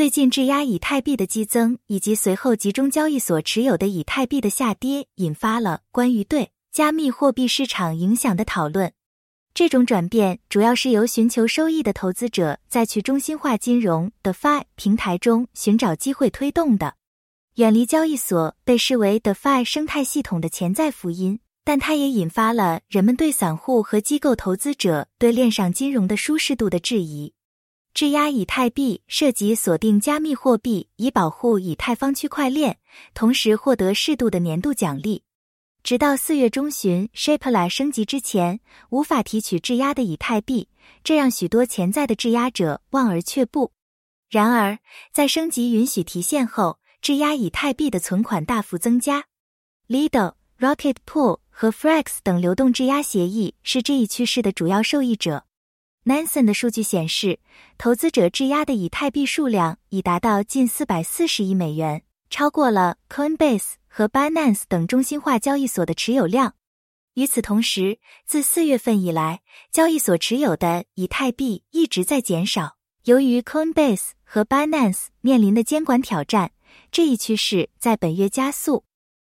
最近质押以太币的激增，以及随后集中交易所持有的以太币的下跌，引发了关于对加密货币市场影响的讨论。这种转变主要是由寻求收益的投资者在去中心化金融 （DeFi） 平台中寻找机会推动的。远离交易所被视为 DeFi 生态系统的潜在福音，但它也引发了人们对散户和机构投资者对链上金融的舒适度的质疑。质押以太币涉及锁定加密货币，以保护以太坊区块链，同时获得适度的年度奖励。直到四月中旬，Shapela 升级之前，无法提取质押的以太币，这让许多潜在的质押者望而却步。然而，在升级允许提现后，质押以太币的存款大幅增加。Lido、Rocket Pool 和 Frax 等流动质押协议是这一趋势的主要受益者。Nansen 的数据显示，投资者质押的以太币数量已达到近四百四十亿美元，超过了 Coinbase 和 Binance 等中心化交易所的持有量。与此同时，自四月份以来，交易所持有的以太币一直在减少。由于 Coinbase 和 Binance 面临的监管挑战，这一趋势在本月加速。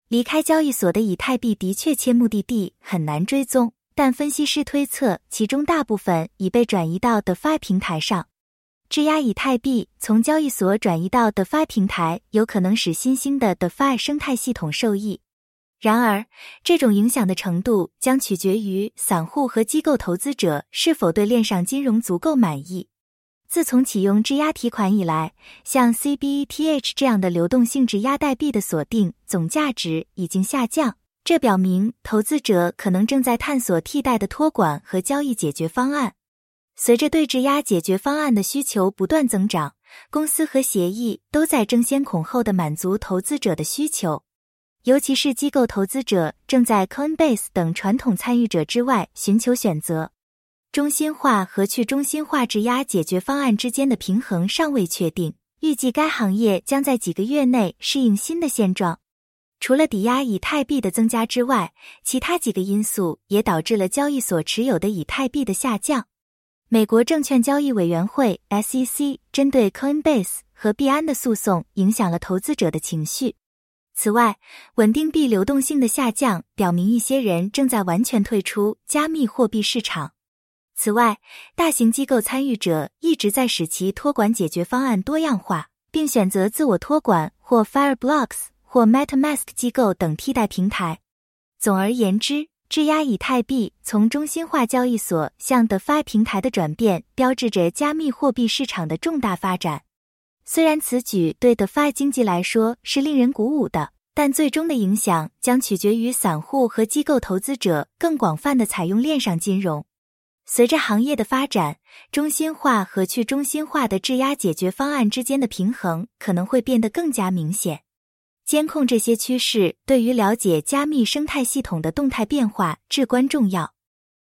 离开交易所的以太币的确切目的地很难追踪。但分析师推测，其中大部分已被转移到 DeFi 平台上。质押以太币从交易所转移到 DeFi 平台，有可能使新兴的 DeFi 生态系统受益。然而，这种影响的程度将取决于散户和机构投资者是否对链上金融足够满意。自从启用质押提款以来，像 CBETH 这样的流动性质押代币的锁定总价值已经下降。这表明投资者可能正在探索替代的托管和交易解决方案。随着对质押解决方案的需求不断增长，公司和协议都在争先恐后的满足投资者的需求。尤其是机构投资者正在 Coinbase 等传统参与者之外寻求选择。中心化和去中心化质押解决方案之间的平衡尚未确定，预计该行业将在几个月内适应新的现状。除了抵押以太币的增加之外，其他几个因素也导致了交易所持有的以太币的下降。美国证券交易委员会 （SEC） 针对 Coinbase 和币安的诉讼影响了投资者的情绪。此外，稳定币流动性的下降表明一些人正在完全退出加密货币市场。此外，大型机构参与者一直在使其托管解决方案多样化，并选择自我托管或 Fireblocks。或 MetaMask 机构等替代平台。总而言之，质押以太币从中心化交易所向 DeFi 平台的转变，标志着加密货币市场的重大发展。虽然此举对 DeFi 经济来说是令人鼓舞的，但最终的影响将取决于散户和机构投资者更广泛的采用链上金融。随着行业的发展，中心化和去中心化的质押解决方案之间的平衡可能会变得更加明显。监控这些趋势对于了解加密生态系统的动态变化至关重要。